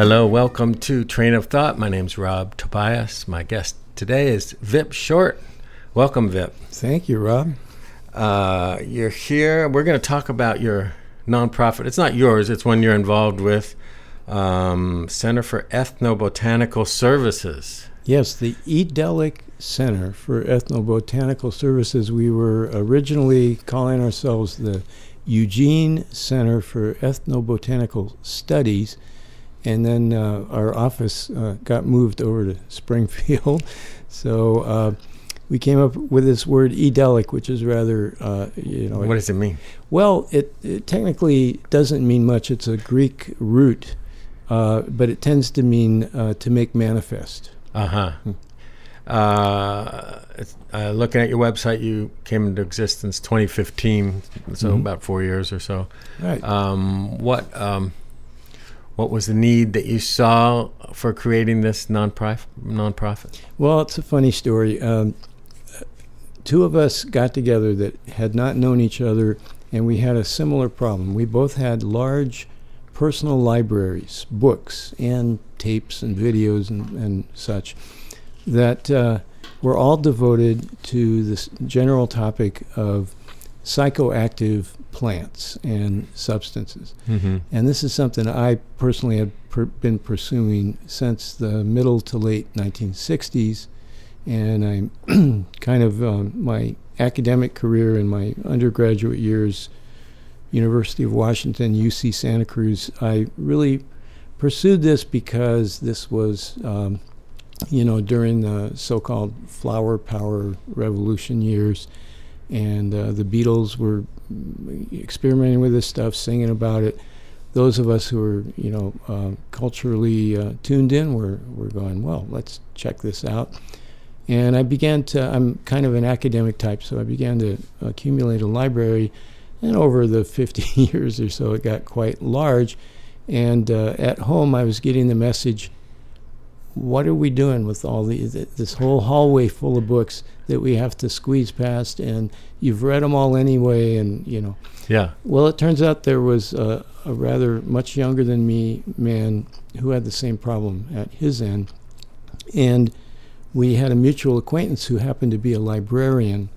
Hello, welcome to Train of Thought. My name's Rob Tobias. My guest today is Vip Short. Welcome, Vip. Thank you, Rob. Uh, you're here. We're going to talk about your nonprofit. It's not yours, it's one you're involved with um, Center for Ethnobotanical Services. Yes, the EDELIC Center for Ethnobotanical Services. We were originally calling ourselves the Eugene Center for Ethnobotanical Studies, and then uh, our office uh, got moved over to Springfield. so uh, we came up with this word "edelic," which is rather, uh, you know. What does it mean? Well, it, it technically doesn't mean much. It's a Greek root, uh, but it tends to mean uh, to make manifest. Uh-huh. Uh uh, looking at your website, you came into existence 2015, so Mhm. about four years or so. Right. Um, what um, what was the need that you saw for creating this nonprofit? Nonprofit. Well, it's a funny story. Um, two of us got together that had not known each other, and we had a similar problem. We both had large personal libraries, books, and tapes and videos and, and such that uh, were all devoted to this general topic of psychoactive plants and substances. Mm-hmm. And this is something I personally have per- been pursuing since the middle to late 1960s. And I'm kind of um, my academic career in my undergraduate years, University of Washington, UC Santa Cruz, I really pursued this because this was, um, you know, during the so called flower power revolution years. And uh, the Beatles were experimenting with this stuff, singing about it. Those of us who are, you know, uh, culturally uh, tuned in, were were going, well, let's check this out. And I began to. I'm kind of an academic type, so I began to accumulate a library. And over the 50 years or so, it got quite large. And uh, at home, I was getting the message what are we doing with all the this whole hallway full of books that we have to squeeze past and you've read them all anyway and you know Yeah. well it turns out there was a, a rather much younger than me man who had the same problem at his end and we had a mutual acquaintance who happened to be a librarian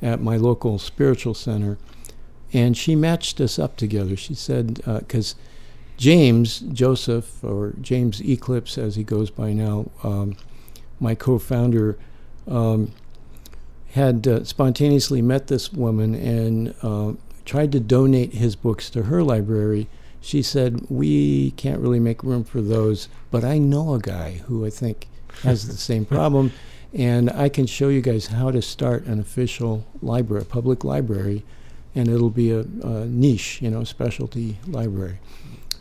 at my local spiritual center and she matched us up together she said uh, because James Joseph, or James Eclipse as he goes by now, um, my co founder, um, had uh, spontaneously met this woman and uh, tried to donate his books to her library. She said, We can't really make room for those, but I know a guy who I think has the same problem, and I can show you guys how to start an official library, a public library, and it'll be a, a niche, you know, specialty library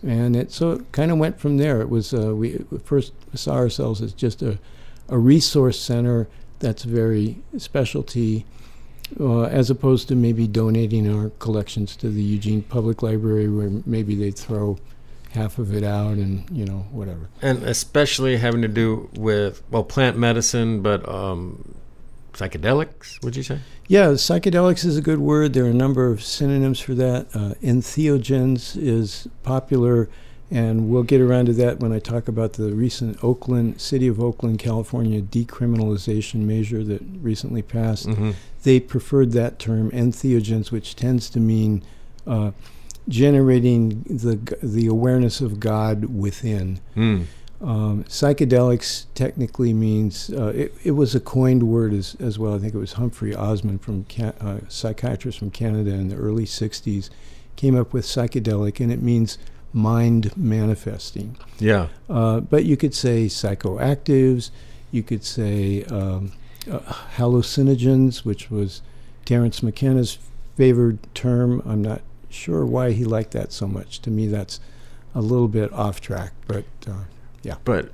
and it so it kind of went from there. It was uh, we first saw ourselves as just a, a resource center that's very specialty, uh, as opposed to maybe donating our collections to the Eugene Public Library, where maybe they'd throw half of it out and you know whatever. And especially having to do with well, plant medicine, but um, psychedelics. Would you say? Yeah, psychedelics is a good word. There are a number of synonyms for that. Uh, entheogens is popular, and we'll get around to that when I talk about the recent Oakland, City of Oakland, California decriminalization measure that recently passed. Mm-hmm. They preferred that term, entheogens, which tends to mean uh, generating the the awareness of God within. Mm. Um, psychedelics technically means uh, it, it was a coined word as, as well. I think it was Humphrey Osmond from Ca- uh, psychiatrist from Canada in the early '60s came up with psychedelic, and it means mind manifesting. Yeah. Uh, but you could say psychoactives, you could say um, uh, hallucinogens, which was Terence McKenna's favored term. I'm not sure why he liked that so much. To me, that's a little bit off track, but. Uh, But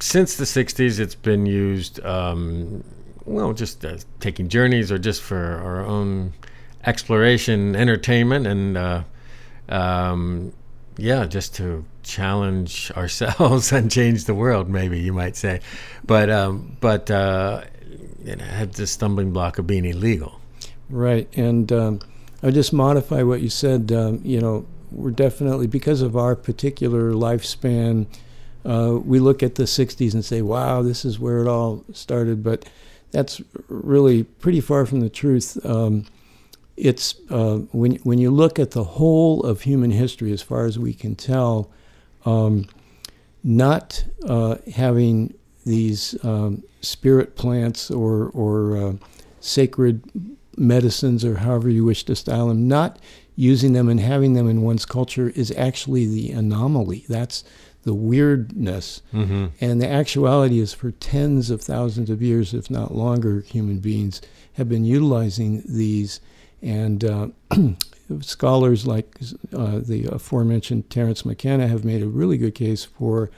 since the '60s, it's been used. Um, well, just uh, taking journeys, or just for our own exploration, entertainment, and uh, um, yeah, just to challenge ourselves and change the world. Maybe you might say, but um, but uh, it had the stumbling block of being illegal. Right, and um, I just modify what you said. Um, you know, we're definitely because of our particular lifespan. Uh, we look at the 60s and say, wow, this is where it all started. But that's really pretty far from the truth. Um, it's uh, when, when you look at the whole of human history, as far as we can tell, um, not uh, having these um, spirit plants or, or uh, sacred medicines or however you wish to style them, not using them and having them in one's culture is actually the anomaly. That's the weirdness. Mm-hmm. And the actuality is for tens of thousands of years, if not longer, human beings have been utilizing these. And uh, scholars like uh, the aforementioned Terence McKenna have made a really good case for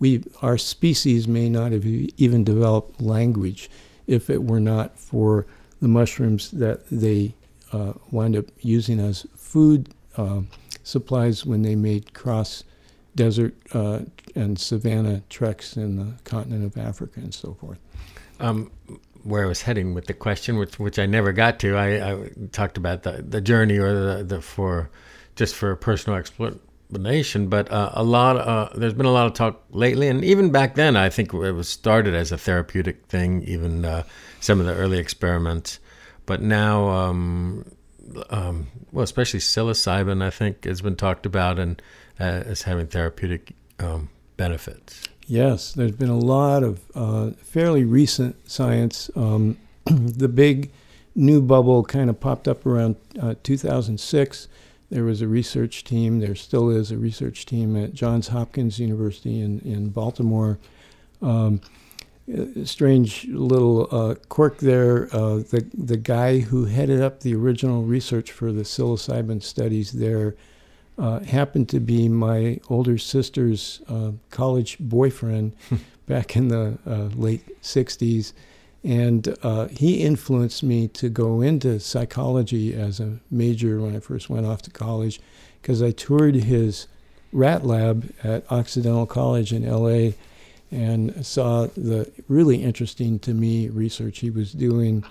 we our species may not have even developed language if it were not for the mushrooms that they uh, wind up using as food uh, supplies when they made cross desert uh, and savanna treks in the continent of Africa and so forth. Um, where I was heading with the question, which which I never got to, I, I talked about the, the journey or the, the for just for personal explanation. But uh, a lot, uh, there's been a lot of talk lately, and even back then, I think it was started as a therapeutic thing. Even uh, some of the early experiments, but now, um, um, well, especially psilocybin, I think has been talked about and as having therapeutic um, benefits. Yes, there's been a lot of uh, fairly recent science. Um, the big new bubble kind of popped up around uh, 2006. There was a research team, there still is a research team at Johns Hopkins University in, in Baltimore. Um, strange little uh, quirk there. Uh, the, the guy who headed up the original research for the psilocybin studies there uh, happened to be my older sister's uh, college boyfriend back in the uh, late 60s. And uh, he influenced me to go into psychology as a major when I first went off to college because I toured his rat lab at Occidental College in LA and saw the really interesting to me research he was doing.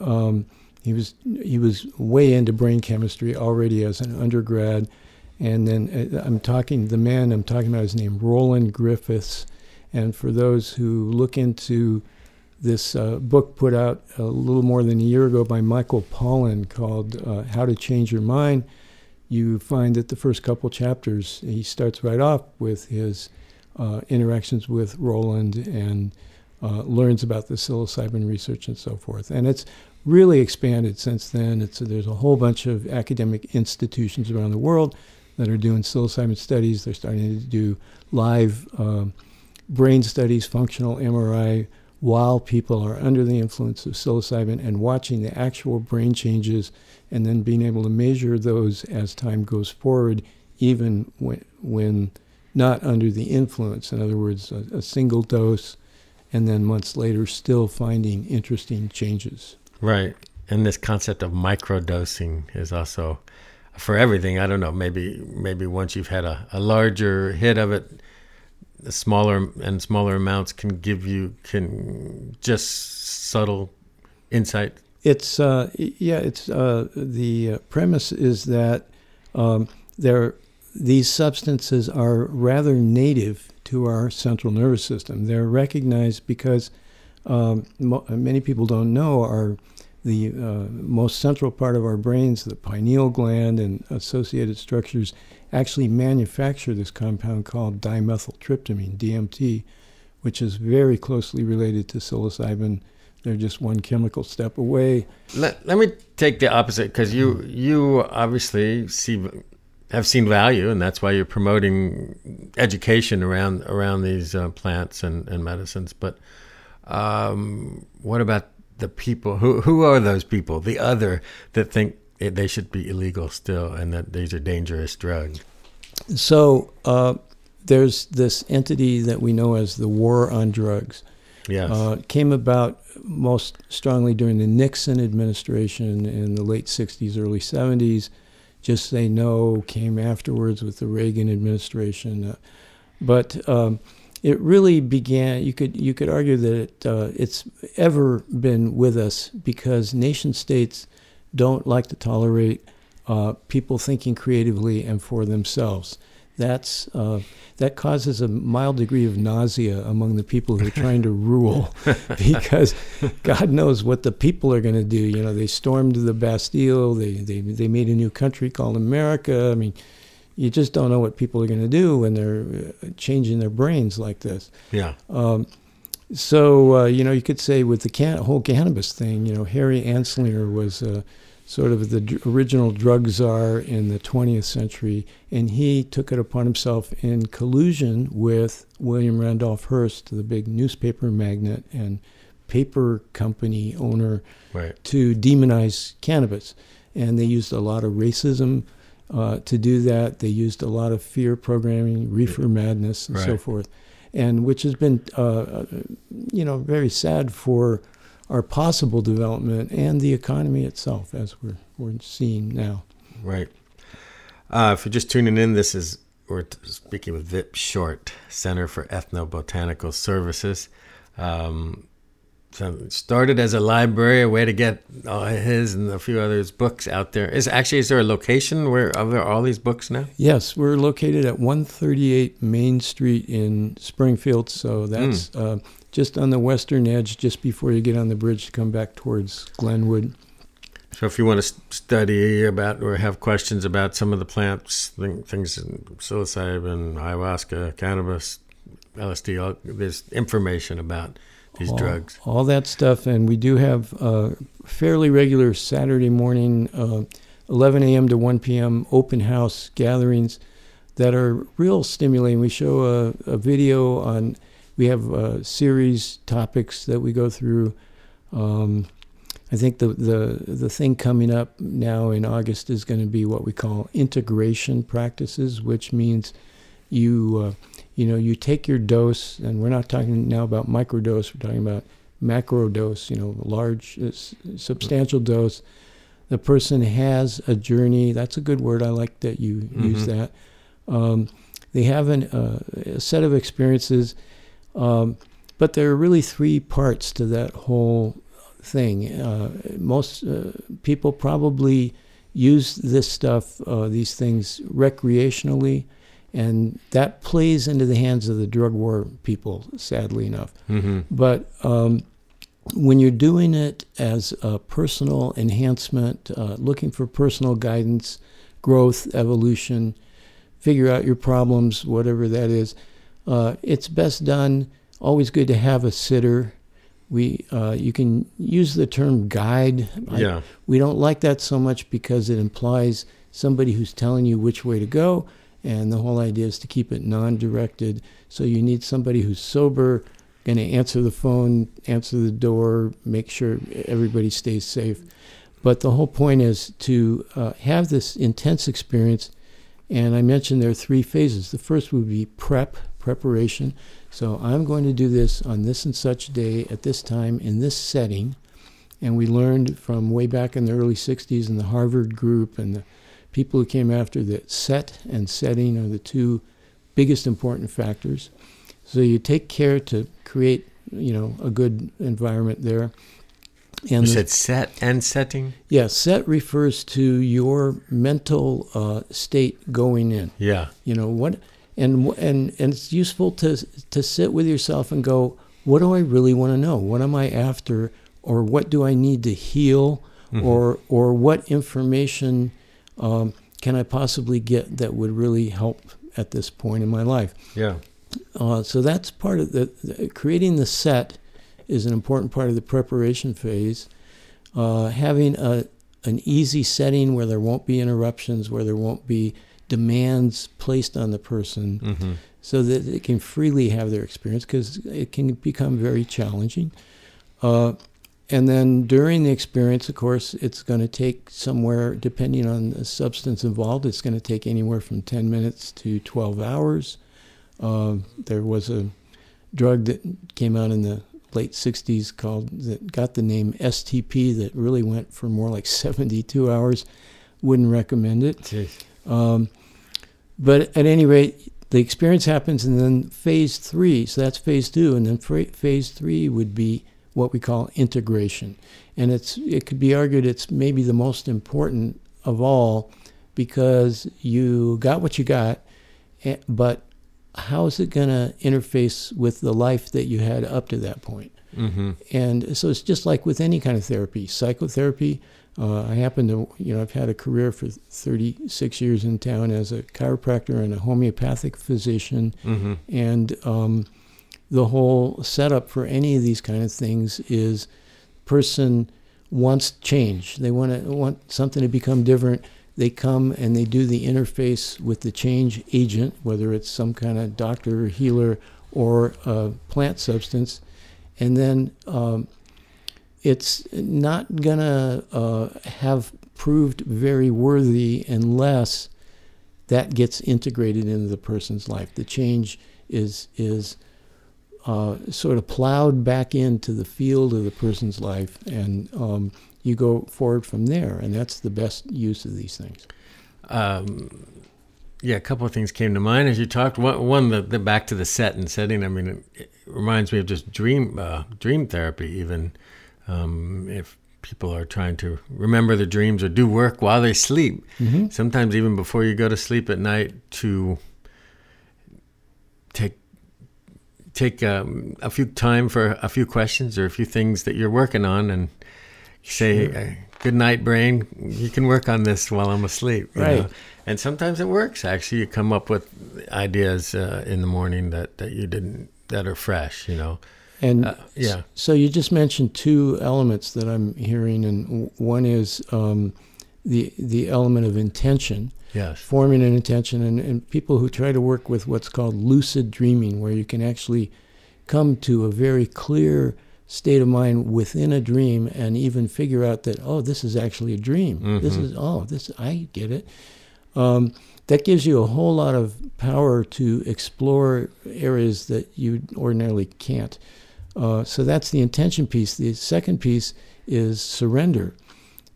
Um, he was he was way into brain chemistry already as an undergrad, and then uh, I'm talking, the man I'm talking about is named Roland Griffiths. And for those who look into this uh, book put out a little more than a year ago by Michael Pollan called uh, How to Change Your Mind, you find that the first couple chapters, he starts right off with his uh, interactions with Roland and uh, learns about the psilocybin research and so forth. And it's really expanded since then. It's, there's a whole bunch of academic institutions around the world that are doing psilocybin studies. They're starting to do live um, brain studies, functional MRI, while people are under the influence of psilocybin and watching the actual brain changes and then being able to measure those as time goes forward, even when, when not under the influence. In other words, a, a single dose and then months later still finding interesting changes. Right. And this concept of microdosing is also for everything. I don't know. Maybe maybe once you've had a, a larger hit of it, smaller and smaller amounts can give you can just subtle insight. It's uh, yeah. It's uh, the premise is that um, there these substances are rather native to our central nervous system. They're recognized because um, mo- many people don't know our the uh, most central part of our brains, the pineal gland and associated structures, actually manufacture this compound called dimethyltryptamine, DMT, which is very closely related to psilocybin. They're just one chemical step away. Let, let me take the opposite because you you obviously see have seen value, and that's why you're promoting education around around these uh, plants and, and medicines. But um, what about the people who who are those people? The other that think they should be illegal still and that these are dangerous drugs. So uh, there's this entity that we know as the war on drugs. Yes. Uh, came about most strongly during the Nixon administration in the late 60s early 70s just say no came afterwards with the Reagan administration. Uh, but um, it really began. You could you could argue that it, uh, it's ever been with us because nation states don't like to tolerate uh, people thinking creatively and for themselves. that's uh, that causes a mild degree of nausea among the people who are trying to rule, because God knows what the people are going to do. You know, they stormed the Bastille. They they they made a new country called America. I mean, you just don't know what people are going to do when they're uh, changing their brains like this. Yeah. Um, so uh, you know, you could say with the can- whole cannabis thing, you know, Harry Anslinger was uh, sort of the d- original drug czar in the 20th century, and he took it upon himself in collusion with William Randolph Hearst, the big newspaper magnate and paper company owner, Right. to demonize cannabis. And they used a lot of racism uh, to do that. They used a lot of fear programming, reefer madness, and so forth, and which has been, uh, uh, you know, very sad for our possible development and the economy itself, as we're we're seeing now. Right. Uh, if you're just tuning in, this is we're speaking with Vip Short, Center for Ethnobotanical Services. Um, so started as a library, a way to get uh, his and a few others books out there. Is actually is there a location where are there all these books now? Yes, we're located at 138 Main Street in Springfield, so that's Hmm. uh, just on the western edge, just before you get on the bridge to come back towards Glenwood. So if you want to study about or have questions about some of the plants, things, psilocybin, ayahuasca, cannabis, LSD, all, there's information about these all, drugs. all that stuff, and we do have uh, fairly regular Saturday morning, uh, 11 a.m. to 1 p.m. open house gatherings that are real stimulating. We show a, a video on. We have a series topics that we go through. Um, I think the, the the thing coming up now in August is going to be what we call integration practices, which means you uh, you know you take your dose, and we're not talking now about microdose. We're talking about macro dose. You know, large, uh, substantial dose. The person has a journey. That's a good word. I like that you use Mhm. that. Um, they have an, uh, a set of experiences, um, but there are really three parts to that whole thing. Uh, most uh, people probably use this stuff, uh, these things recreationally, and that plays into the hands of the drug war people, sadly enough. Mm-hmm. But um, when you're doing it as a personal enhancement, uh, looking for personal guidance, growth, evolution, figure out your problems, whatever that is, uh, it's best done. Always good to have a sitter. We uh, you can use the term guide. I- Yeah. we don't like that so much because it implies somebody who's telling you which way to go, and the whole idea is to keep it non-directed. So you need somebody who's sober, going to answer the phone, answer the door, make sure everybody stays safe. But the whole point is to uh, have this intense experience. And I mentioned there are three phases. The first would be prep, preparation. So I'm going to do this on this and such day at this time in this setting. And we learned from way back in the early 60s in the Harvard group and the people who came after that set and setting are the two biggest important factors. So you take care to create, you know, a good environment there. You And the- said set and setting? yeah, set refers to your mental uh, state going in. Yeah. You know what, and and and it's useful to to sit with yourself and go, what do I really want to know? What am I after, or what do I need to heal, Mhm. or or what information um, can I possibly get that would really help at this point in my life? Yeah. Uh, so that's part of the, the creating the set is an important part of the preparation phase. Uh, having a an easy setting where there won't be interruptions, where there won't be demands placed on the person, Mm-hmm. so that they can freely have their experience because it can become very challenging. Uh, and then during the experience, of course, it's going to take somewhere, depending on the substance involved, it's going to take anywhere from 10 minutes to 12 hours. Uh, there was a drug that came out in the late 60s called that got the name STP that really went for more like 72 hours. Wouldn't recommend it. Um, but at any rate, the experience happens, and then phase three. So that's phase two, and then phase three would be what we call integration, and it's it could be argued it's maybe the most important of all because you got what you got, But how is it going to interface with the life that you had up to that point? Mm-hmm. And so it's just like with any kind of therapy. Psychotherapy, uh, I happen to, you know, I've had a career for 36 years in town as a chiropractor and a homeopathic physician. Mm-hmm. And um, the whole setup for any of these kind of things is person wants change. They want to want something to become different. They come and they do the interface with the change agent, whether it's some kind of doctor or healer or a plant substance, and then um, it's not gonna uh, have proved very worthy unless that gets integrated into the person's life. The change is is uh, sort of plowed back into the field of the person's life, and um, you go forward from there. And that's the best use of these things. Um, yeah, a couple of things came to mind as you talked. One, one the, the back to the set and setting. I mean, it, it reminds me of just dream uh, dream therapy. Even um, if people are trying to remember their dreams or do work while they sleep, Mm-hmm. sometimes even before you go to sleep at night, to take take um, a few time for a few questions or a few things that you're working on and say Sure. good night brain you can work on this while i'm asleep you Right. know? and sometimes it works actually you come up with ideas uh, in the morning that, that you didn't that are fresh you know And uh, yeah So you just mentioned two elements that I'm hearing, and one is um, the the element of intention, yes forming an intention, and, and people who try to work with what's called lucid dreaming, where you can actually come to a very clear state of mind within a dream, and even figure out that oh, this is actually a dream. This Mhm. is oh, this I get it. Um, that gives you a whole lot of power to explore areas that you ordinarily can't. Uh, so that's the intention piece. The second piece is surrender,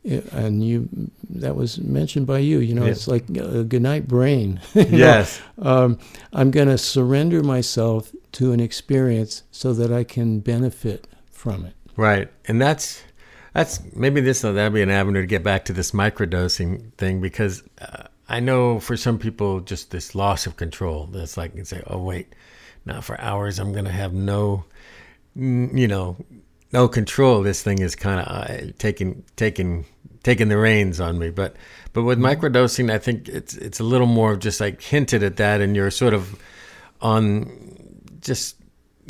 and you that was mentioned by you. You know, Yeah. it's like a goodnight brain. Yes um, I'm going to surrender myself to an experience so that I can benefit from it. Right, and that's that's maybe this that'd be an avenue to get back to this microdosing thing because uh, I know for some people just this loss of control. That's like you say, oh wait, now for hours I'm gonna have no, mm, you know, no control. This thing is kind of uh, taking taking taking the reins on me. But but with microdosing, I think it's it's a little more of just like hinted at that, and you're sort of on just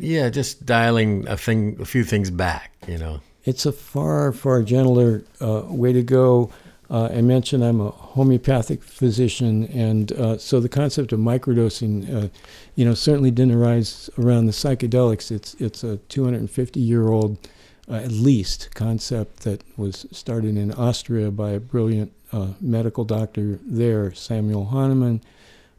yeah, just dialing a thing, a few things back, you know. It's a far, far gentler uh, way to go. Uh, I mentioned I'm a homeopathic physician, and uh, so the concept of microdosing, uh, you know, certainly didn't arise around the psychedelics. It's it's a 250 year old, uh, at least, concept that was started in Austria by a brilliant uh, medical doctor there, Samuel Hahnemann.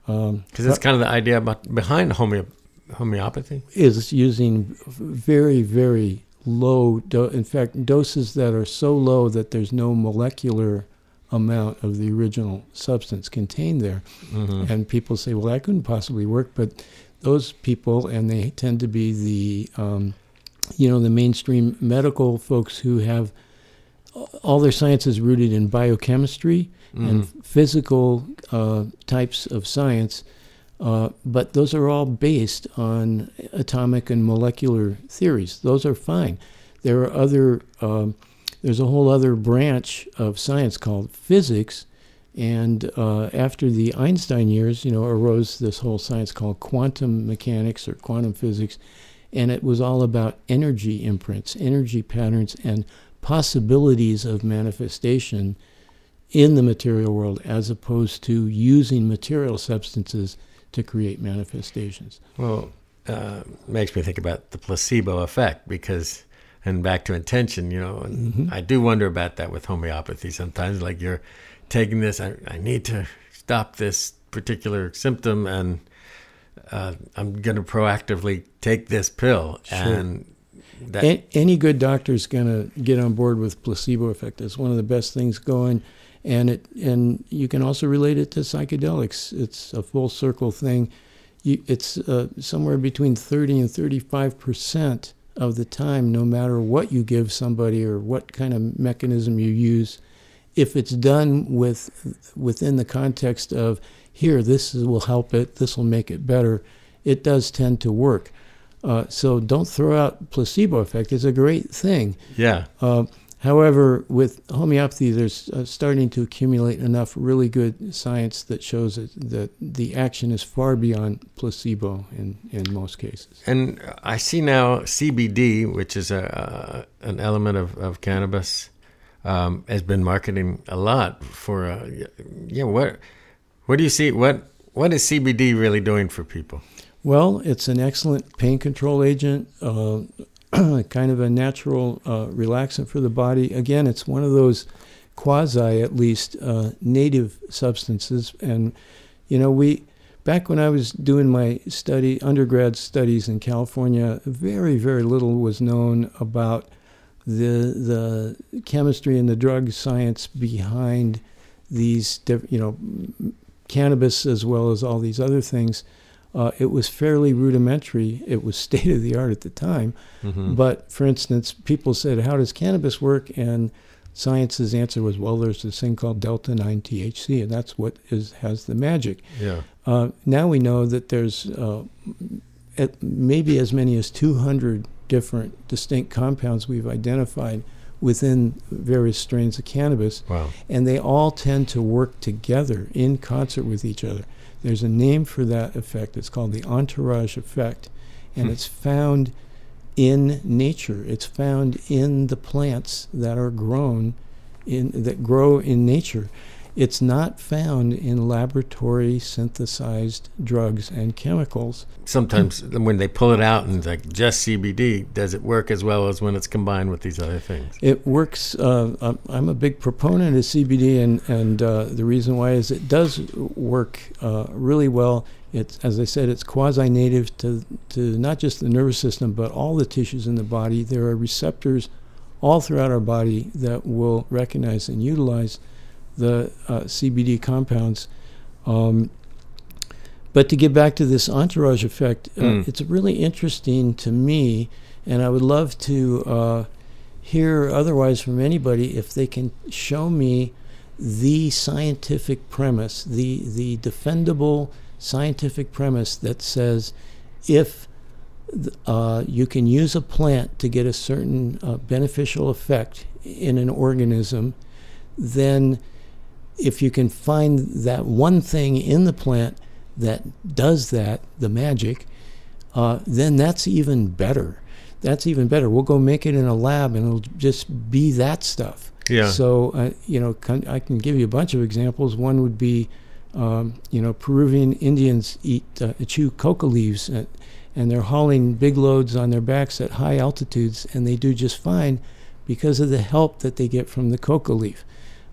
Um, Because that's kind of the idea about behind homeo- homeopathy. is using very, very low, do- in fact, doses that are so low that there's no molecular amount of the original substance contained there. Mm-hmm. And people say, well, that couldn't possibly work. But those people, and they tend to be the, um, you know, the mainstream medical folks who have all their science is rooted in biochemistry and Mm-hmm. physical uh, types of science, uh, but those are all based on atomic and molecular theories. Those are fine. There are other. Um, there's a whole other branch of science called physics, and uh, after the Einstein years, you know, arose this whole science called quantum mechanics or quantum physics, and it was all about energy imprints, energy patterns, and possibilities of manifestation in the material world as opposed to using material substances to create manifestations. Well, uh, makes me think about the placebo effect because, and back to intention, you know, and Mhm. I do wonder about that with homeopathy sometimes. Like you're taking this, I, I need to stop this particular symptom, and uh, I'm going to proactively take this pill. Sure. And that, A- any good doctor is going to get on board with placebo effect. It's one of the best things going, and it and you can also relate it to psychedelics. It's a full circle thing. You, it's uh, somewhere between 30 and 35 percent of the time, no matter what you give somebody or what kind of mechanism you use, if it's done with within the context of here, this is, will help it, this will make it better, it does tend to work. Uh, so don't throw out placebo effect. It's a great thing. Yeah. Uh, however, with homeopathy, there's uh, starting to accumulate enough really good science that shows that, that the action is far beyond placebo in, in most cases. And I see now CBD, which is a uh, an element of, of cannabis, um, has been marketing a lot for. Uh, yeah, what what do you see? What what is CBD really doing for people? Well, it's an excellent pain control agent, uh, kind of a natural uh, relaxant for the body. Again, it's one of those quasi, at least, uh, native substances. And, you know, we, back when I was doing my study, undergrad studies in California, very, very little was known about the, the chemistry and the drug science behind these, you know, cannabis as well as all these other things. Uh, it was fairly rudimentary. It was state of the art at the time. Mm-hmm. But for instance, people said, How does cannabis work? And science's answer was, Well, there's this thing called delta 9 THC, and that's what is, has the magic. Yeah. Uh, now we know that there's uh, maybe as many as 200 different distinct compounds we've identified within various strains of cannabis. Wow. And they all tend to work together in concert with each other. There's a name for that effect. It's called the entourage effect, and hmm. it's found in nature. It's found in the plants that are grown in that grow in nature. It's not found in laboratory synthesized drugs and chemicals. Sometimes when they pull it out and it's like just CBD, does it work as well as when it's combined with these other things? It works. Uh, I'm a big proponent of CBD, and, and uh, the reason why is it does work uh, really well. It's, as I said, it's quasi native to, to not just the nervous system, but all the tissues in the body. There are receptors all throughout our body that will recognize and utilize the uh, CBD compounds. Um, but to get back to this entourage effect, uh, mm. it's really interesting to me, and I would love to uh, hear otherwise from anybody if they can show me the scientific premise, the the defendable scientific premise that says if uh, you can use a plant to get a certain uh, beneficial effect in an organism, then if you can find that one thing in the plant that does that, the magic, uh, then that's even better. That's even better. We'll go make it in a lab and it'll just be that stuff. Yeah. So, uh, you know, I can give you a bunch of examples. One would be, um, you know, Peruvian Indians eat, uh, chew coca leaves and, and they're hauling big loads on their backs at high altitudes and they do just fine because of the help that they get from the coca leaf.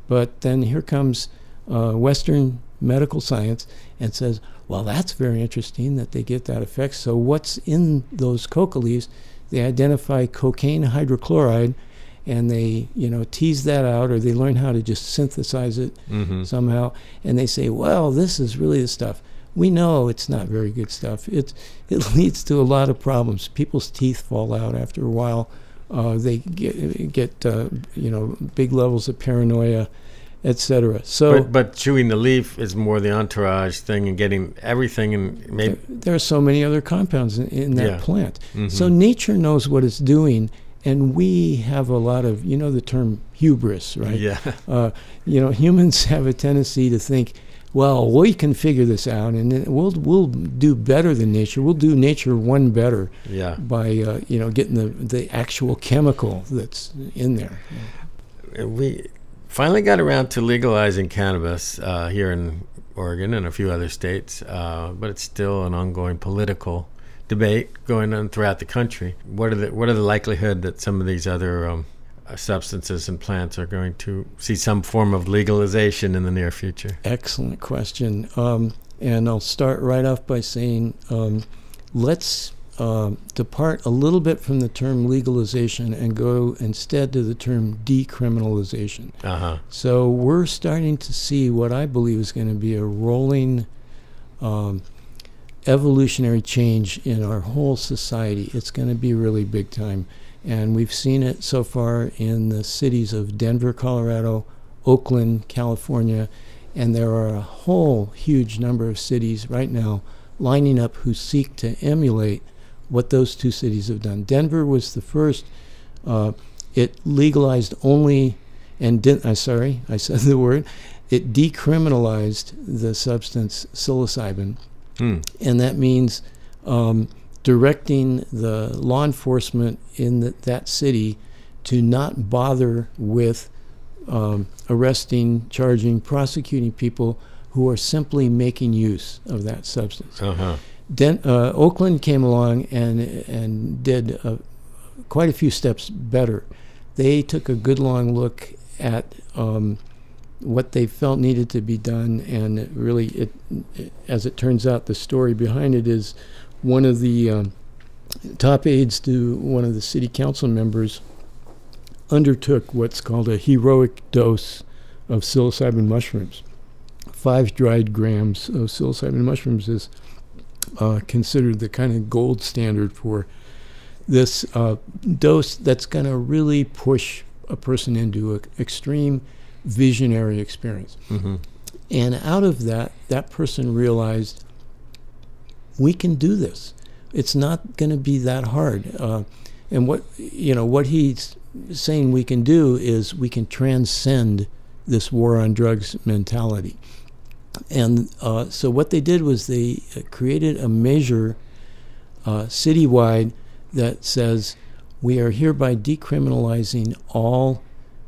But then here comes uh, Western medical science and says, well, that's very interesting that they get that effect. So, what's in those coca leaves? They identify cocaine hydrochloride and they, you know, tease that out or they learn how to just synthesize it mm-hmm. somehow. And they say, well, this is really the stuff. We know it's not very good stuff. It, it leads to a lot of problems. People's teeth fall out after a while. Uh, they get, get uh, you know big levels of paranoia, etc. So, but, but, chewing the leaf is more the entourage thing and getting everything and maybe there, are so many other compounds in, in that yeah. plant. Mm-hmm. So nature knows what it's doing, and we have a lot of you know the term hubris, right? Yeah. Uh, you know, humans have a tendency to think well, we can figure this out, and we'll we'll do better than nature. We'll do nature one better. Yeah. By uh, you know getting the the actual chemical that's in there. We finally got around to legalizing cannabis uh, here in Oregon and a few other states, uh, but it's still an ongoing political debate going on throughout the country. What are the what are the likelihood that some of these other um, substances and plants are going to see some form of legalization in the near future? Excellent question. Um, and I'll start right off by saying um, let's uh, depart a little bit from the term legalization and go instead to the term decriminalization. Uh-huh. So we're starting to see what I believe is going to be a rolling um, evolutionary change in our whole society. It's going to be really big time. And we've seen it so far in the cities of Denver, Colorado, Oakland, California, And there are a whole huge number of cities right now lining up who seek to emulate what those two cities have done. Denver was the first. Uh, it legalized only, and didn't. I sorry, I said the word. It decriminalized the substance psilocybin, Hmm. and that means um, directing the law enforcement in the, that city to not bother with um, arresting, charging, prosecuting people who are simply making use of that substance. Uh-huh. Den- uh, Oakland came along and and did uh quite a few steps better. They took a good long look at um, what they felt needed to be done, and it really, it, it, as it turns out, the story behind it is one of the um, top aides to one of the city council members undertook what's called a heroic dose of psilocybin mushrooms. Five dried grams of psilocybin mushrooms is uh, considered the kind of gold standard for this uh, dose that's going to really push a person into an extreme visionary experience. Mm-hmm. And out of that, that person realized we can do this. It's not going to be that hard. Uh, and what you know, what he's saying we can do is we can transcend this war on drugs mentality. And uh, so what they did was they uh, created a measure uh, citywide that says we are hereby decriminalizing all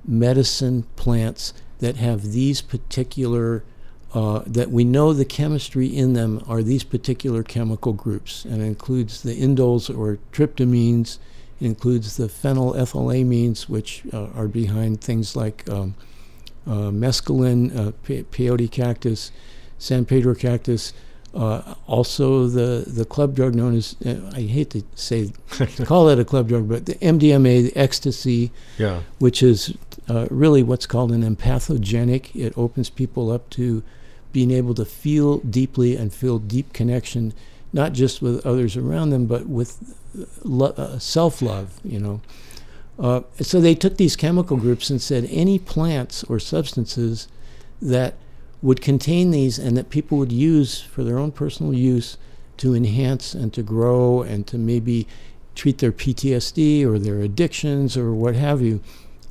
medicine plants that have these particular uh, that we know the chemistry in them are these particular chemical groups, and it includes the indoles or tryptamines, it includes the phenylethylamines, which uh, are behind things like um, uh, mescaline, uh, pe- peyote cactus, San Pedro cactus. Uh, also, the, the club drug known as, uh, I hate to say, call it a club drug, but the MDMA, the ecstasy, Yeah. which is uh, really what's called an empathogenic. It opens people up to being able to feel deeply and feel deep connection, not just with others around them, but with lo- uh, self love, you know. Uh, so they took these chemical groups and said any plants or substances that would contain these and that people would use for their own personal use to enhance and to grow and to maybe treat their PTSD or their addictions or what have you.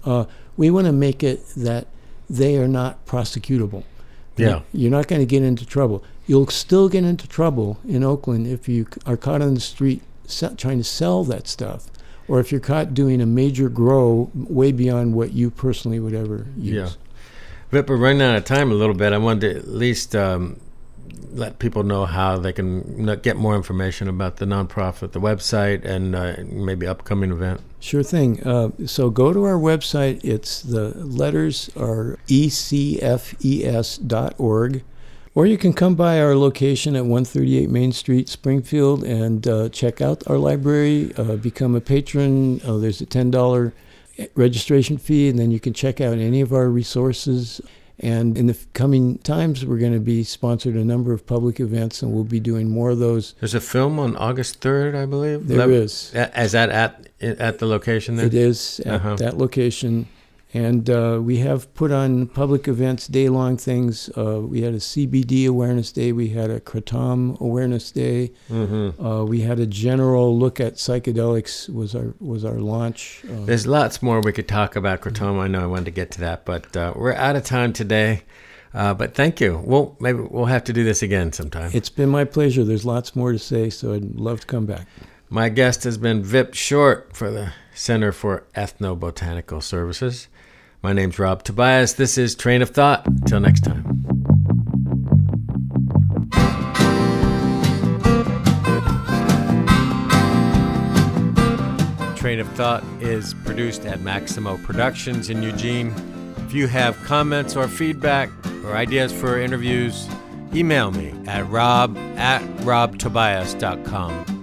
Uh, we want to make it that they are not prosecutable. Yeah. You're not going to get into trouble. You'll still get into trouble in Oakland if you are caught on the street trying to sell that stuff, or if you're caught doing a major grow way beyond what you personally would ever use. Yeah. Vip, we're running out of time a little bit. I wanted to at least um, let people know how they can get more information about the nonprofit, the website, and uh, maybe upcoming event. Sure thing. Uh, so go to our website. It's the letters are ecfes.org. Or you can come by our location at 138 Main Street, Springfield, and uh, check out our library, uh, become a patron. Uh, there's a $10 registration fee, and then you can check out any of our resources. And in the coming times, we're going to be sponsored a number of public events, and we'll be doing more of those. There's a film on August 3rd, I believe. There Eleven- is. Is that at at the location there? It is at Uh-huh. that location. And uh, we have put on public events, day long things. Uh, we had a CBD awareness day. We had a Kratom awareness day. Mm-hmm. Uh, we had a general look at psychedelics. Was our was our launch. Uh, There's lots more we could talk about Kratom. I know I wanted to get to that, but uh, we're out of time today. Uh, but thank you. Well, maybe we'll have to do this again sometime. it's been my pleasure. There's lots more to say, so I'd love to come back. My guest has been Vip Short for the Center for Ethnobotanical Services. My name's Rob Tobias. This is Train of Thought. Until next time. Train of Thought is produced at Maximo Productions in Eugene. If you have comments or feedback or ideas for interviews, email me at rob at robtobias.com.